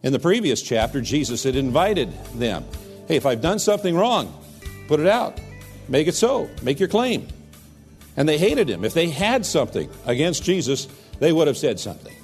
In the previous chapter, Jesus had invited them hey, if I've done something wrong, put it out. Make it so. Make your claim. And they hated him. If they had something against Jesus, they would have said something.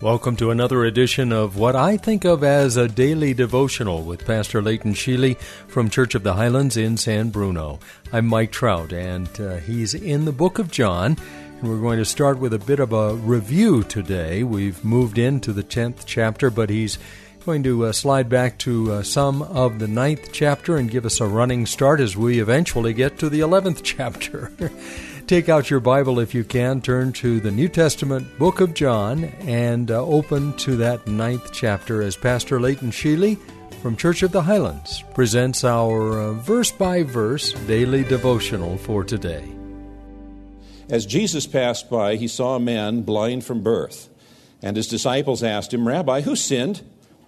Welcome to another edition of what I think of as a daily devotional with Pastor Leighton Sheely from Church of the Highlands in San Bruno. I'm Mike Trout, and uh, he's in the book of John. And we're going to start with a bit of a review today. We've moved into the 10th chapter, but he's going to uh, slide back to uh, some of the ninth chapter and give us a running start as we eventually get to the 11th chapter. Take out your Bible if you can, turn to the New Testament book of John, and uh, open to that ninth chapter as Pastor Leighton Sheely from Church of the Highlands presents our verse by verse daily devotional for today. As Jesus passed by, he saw a man blind from birth. And his disciples asked him, Rabbi, who sinned?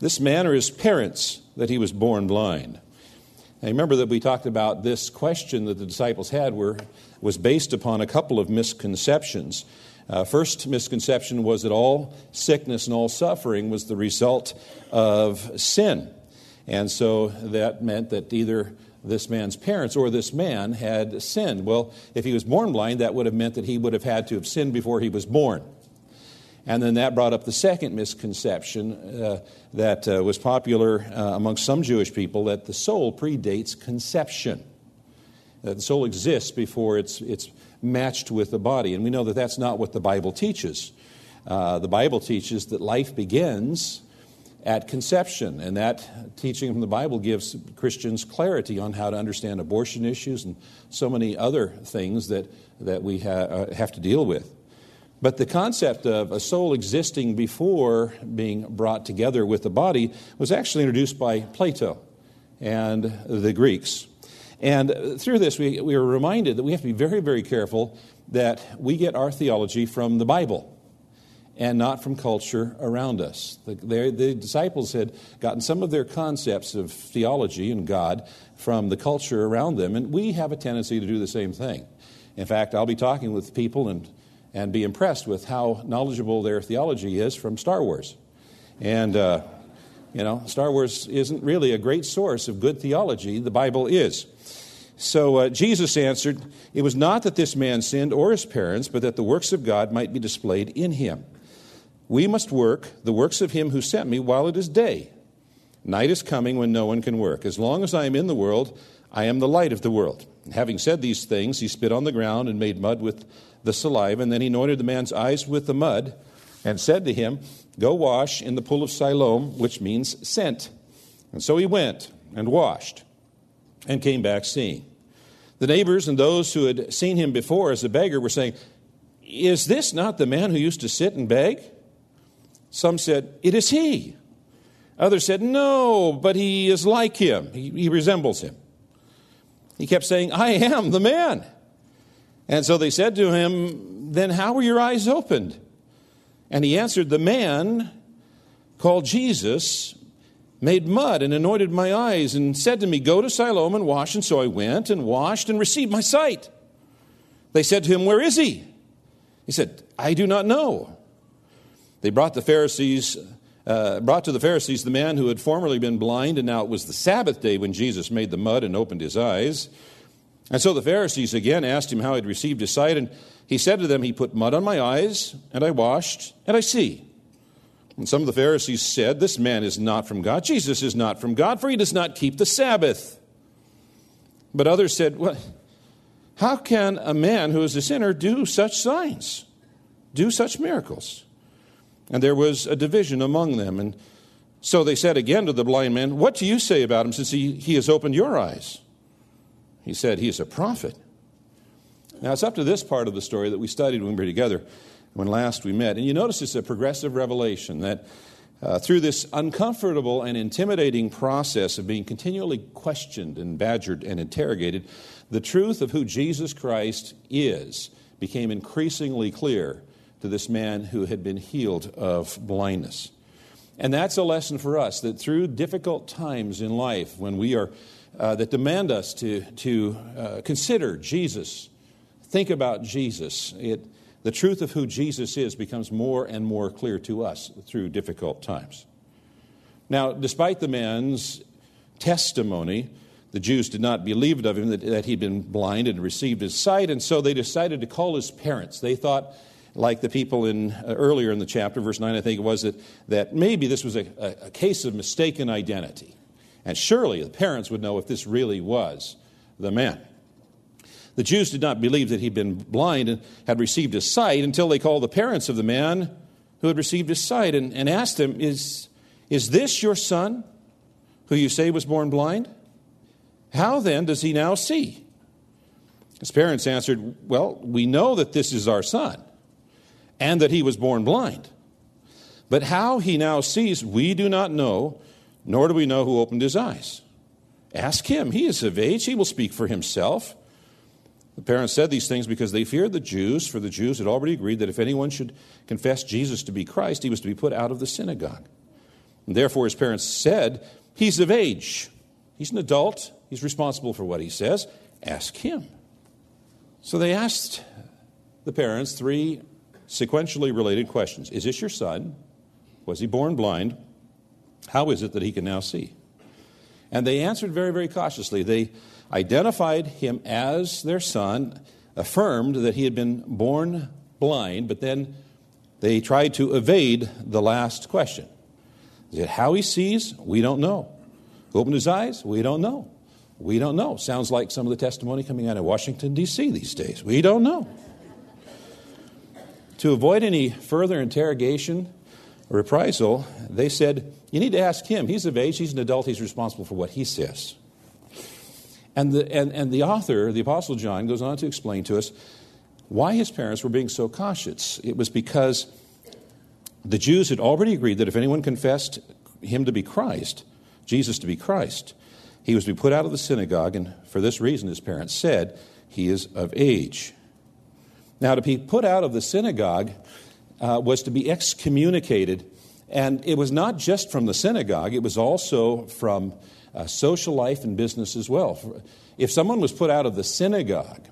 this man or his parents that he was born blind? Now, remember that we talked about this question that the disciples had were, was based upon a couple of misconceptions. Uh, first misconception was that all sickness and all suffering was the result of sin. And so that meant that either this man's parents or this man had sinned. Well, if he was born blind, that would have meant that he would have had to have sinned before he was born. And then that brought up the second misconception uh, that uh, was popular uh, some Jewish people that the soul predates conception. That the soul exists before it's, it's matched with the body. And we know that that's not what the Bible teaches. Uh, the Bible teaches that life begins at conception, and that teaching from the Bible gives Christians clarity on how to understand abortion issues and so many other things that, that we ha- uh, have to deal with. But the concept of a soul existing before being brought together with the body was actually introduced by Plato and the Greeks. And through this, we, we are reminded that we have to be very, very careful that we get our theology from the Bible and not from culture around us. The, the, disciples had gotten some of their concepts of theology and God from the culture around them, and we have a tendency to do the same thing. In fact, I'll be talking with people and and be impressed with how knowledgeable their theology is from Star Wars. And, uh, you know, Star Wars isn't really a great source of good theology, the Bible is. So uh, Jesus answered, It was not that this man sinned or his parents, but that the works of God might be displayed in him. We must work the works of him who sent me while it is day. Night is coming when no one can work. As long as I am in the world, I am the light of the world. And having said these things, he spit on the ground and made mud with the saliva, and then he anointed the man's eyes with the mud and said to him, Go wash in the pool of Siloam, which means sent. And so he went and washed and came back seeing. The neighbors and those who had seen him before as a beggar were saying, Is this not the man who used to sit and beg? Some said, It is he. Others said, No, but he is like him. He, he resembles him. He kept saying, I am the man. And so they said to him, Then how were your eyes opened? And he answered, The man called Jesus made mud and anointed my eyes and said to me, Go to Siloam and wash. And so I went and washed and received my sight. They said to him, Where is he? He said, I do not know. They brought the Pharisees. Uh, brought to the Pharisees the man who had formerly been blind, and now it was the Sabbath day when Jesus made the mud and opened his eyes. And so the Pharisees again asked him how he'd received his sight, and he said to them, He put mud on my eyes, and I washed, and I see. And some of the Pharisees said, This man is not from God. Jesus is not from God, for he does not keep the Sabbath. But others said, Well, how can a man who is a sinner do such signs, do such miracles? And there was a division among them. And so they said again to the blind man, What do you say about him since he, he has opened your eyes? He said He is a prophet. Now, it's up to this part of the story that we studied when we were together, when last we met. And you notice it's a progressive revelation that Uh, through this uncomfortable and intimidating process of being continually questioned and badgered and interrogated, the truth of who Jesus Christ is became increasingly clear to this man who had been healed of blindness. And that's a lesson for us that through difficult times in life, when we are, uh, that demand us to, to uh, consider Jesus, think about Jesus, it, the truth of who Jesus is becomes more and more clear to us through difficult times. Now, despite the man's testimony, the Jews did not believe of him that, that he'd been blind and received his sight, and so they decided to call his parents. They thought, like the people in uh, earlier in the chapter, verse 9, I think it was, that, that maybe this was a, a, a case of mistaken identity. And surely the parents would know if this really was the man. The Jews did not believe that he'd been blind and had received his sight until they called the parents of the man who had received his sight and, and asked him, is, is this your son who you say was born blind? How then does he now see? His parents answered, Well, we know that this is our son and that he was born blind. But how he now sees, we do not know, nor do we know who opened his eyes. Ask him. He is of age. He will speak for himself. The parents said these things because they feared the Jews, for the Jews had already agreed that if anyone should confess Jesus to be Christ, he was to be put out of the synagogue. And therefore, his parents said, He's of age. He's an adult. He's responsible for what he says. Ask him. So they asked the parents three sequentially related questions Is this your son? Was he born blind? How is it that he can now see? And they answered very, very cautiously. They identified him as their son, affirmed that he had been born blind, but then they tried to evade the last question. Is it how he sees? We don't know. Opened his eyes? We don't know. We don't know. Sounds like some of the testimony coming out of Washington, D.C. these days. We don't know. To avoid any further interrogation or reprisal, they said, You need to ask him. He's of age, he's an adult, he's responsible for what he says. And the, and, and the author, the Apostle John, goes on to explain to us why his parents were being so cautious. It was because the Jews had already agreed that if anyone confessed him to be Christ, Jesus to be Christ, he was to be put out of the synagogue, and for this reason, his parents said, he is of age. Now, to be put out of the synagogue uh, was to be excommunicated, and it was not just from the synagogue, it was also from uh, social life and business as well. If someone was put out of the synagogue,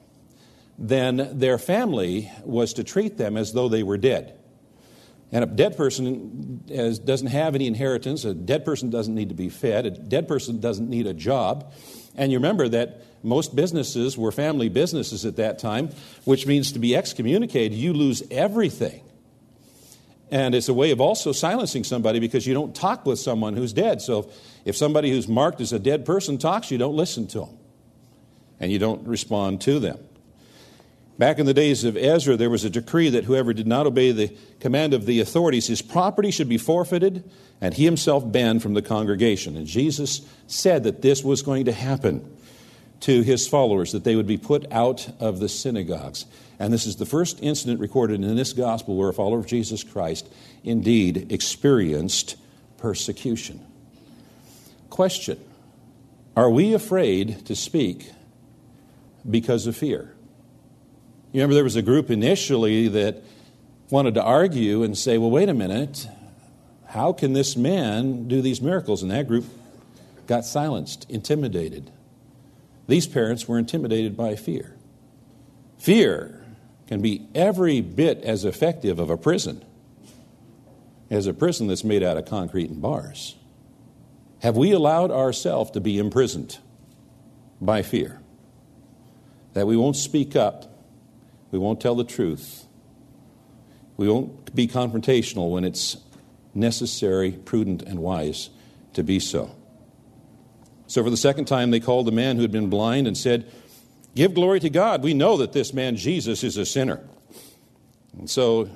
then their family was to treat them as though they were dead. And a dead person has, doesn't have any inheritance. A dead person doesn't need to be fed. A dead person doesn't need a job. And you remember that most businesses were family businesses at that time, which means to be excommunicated, you lose everything. And it's a way of also silencing somebody because you don't talk with someone who's dead. So if somebody who's marked as a dead person talks, you don't listen to them and you don't respond to them. Back in the days of Ezra, there was a decree that whoever did not obey the command of the authorities, his property should be forfeited and he himself banned from the congregation. And Jesus said that this was going to happen to his followers, that they would be put out of the synagogues. And this is the first incident recorded in this gospel where a follower of Jesus Christ indeed experienced persecution. Question Are we afraid to speak because of fear? You remember there was a group initially that wanted to argue and say, well, wait a minute, how can this man do these miracles? And that group got silenced, intimidated. These parents were intimidated by fear. Fear can be every bit as effective of a prison as a prison that's made out of concrete and bars. Have we allowed ourselves to be imprisoned by fear? That we won't speak up we won't tell the truth. We won't be confrontational when it's necessary, prudent, and wise to be so. So, for the second time, they called the man who had been blind and said, Give glory to God. We know that this man, Jesus, is a sinner. And so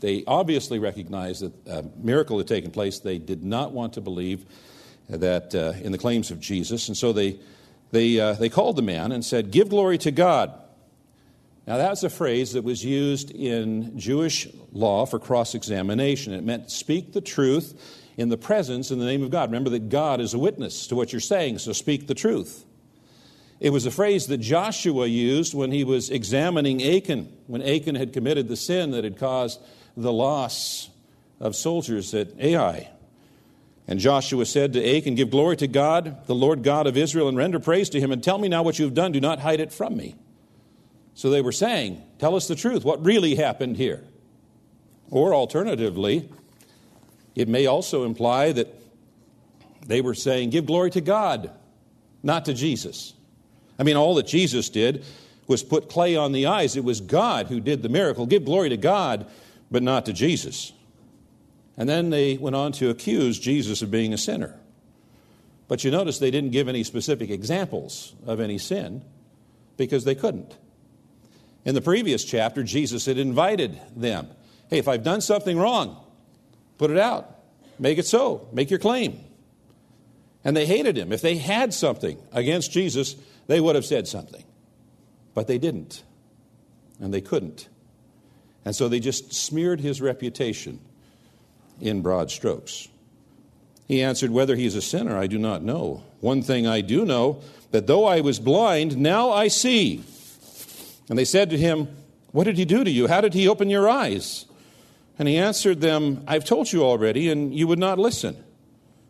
they obviously recognized that a miracle had taken place. They did not want to believe that uh, in the claims of Jesus. And so they, they, uh, they called the man and said, Give glory to God. Now, that's a phrase that was used in Jewish law for cross examination. It meant speak the truth in the presence in the name of God. Remember that God is a witness to what you're saying, so speak the truth. It was a phrase that Joshua used when he was examining Achan, when Achan had committed the sin that had caused the loss of soldiers at Ai. And Joshua said to Achan, Give glory to God, the Lord God of Israel, and render praise to him, and tell me now what you have done. Do not hide it from me. So they were saying, Tell us the truth. What really happened here? Or alternatively, it may also imply that they were saying, Give glory to God, not to Jesus. I mean, all that Jesus did was put clay on the eyes. It was God who did the miracle. Give glory to God, but not to Jesus. And then they went on to accuse Jesus of being a sinner. But you notice they didn't give any specific examples of any sin because they couldn't. In the previous chapter, Jesus had invited them hey, if I've done something wrong, put it out, make it so, make your claim. And they hated him. If they had something against Jesus, they would have said something. But they didn't. And they couldn't. And so they just smeared his reputation in broad strokes. He answered, Whether he is a sinner, I do not know. One thing I do know, that though I was blind, now I see. And they said to him, What did he do to you? How did he open your eyes? And he answered them, I've told you already, and you would not listen.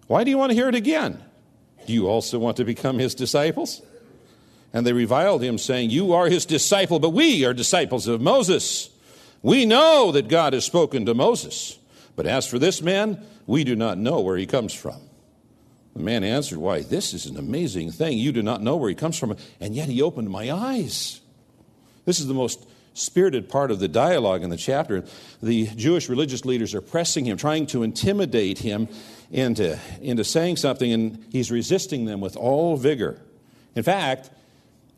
Why do you want to hear it again? Do you also want to become his disciples? And they reviled him, saying, You are his disciple, but we are disciples of Moses. We know that God has spoken to Moses. But as for this man, we do not know where he comes from. The man answered, Why, this is an amazing thing. You do not know where he comes from, and yet he opened my eyes. This is the most spirited part of the dialogue in the chapter. The Jewish religious leaders are pressing him, trying to intimidate him into, into saying something, and he's resisting them with all vigor. In fact,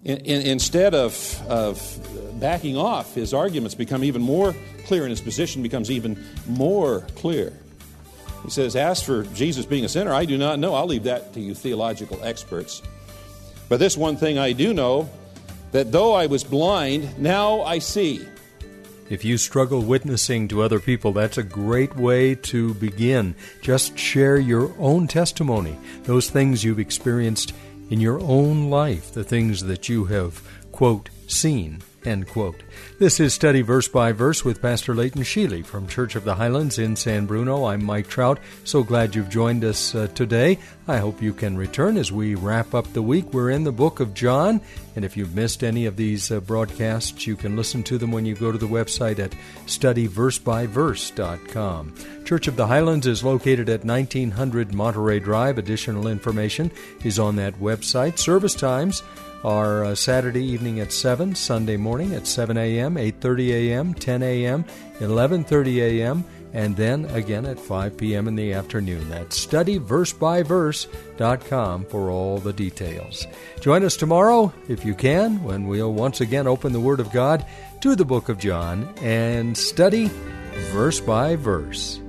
in, in, instead of, of backing off, his arguments become even more clear and his position becomes even more clear. He says, As for Jesus being a sinner, I do not know. I'll leave that to you theological experts. But this one thing I do know that though I was blind, now I see. If you struggle witnessing to other people, that's a great way to begin. Just share your own testimony, those things you've experienced in your own life, the things that you have, quote, seen End quote. This is Study Verse by Verse with Pastor Leighton Sheely from Church of the Highlands in San Bruno. I'm Mike Trout. So glad you've joined us uh, today. I hope you can return as we wrap up the week. We're in the book of John, and if you've missed any of these uh, broadcasts, you can listen to them when you go to the website at studyversebyverse.com. Church of the Highlands is located at 1900 Monterey Drive. Additional information is on that website. Service times are uh, Saturday evening at 7, Sunday morning at 7 a.m., 8:30 a.m., 10 a.m., 11:30 a.m., and then again at 5 p.m. in the afternoon. That's studyversebyverse.com for all the details. Join us tomorrow, if you can, when we'll once again open the Word of God to the book of John and study verse by verse.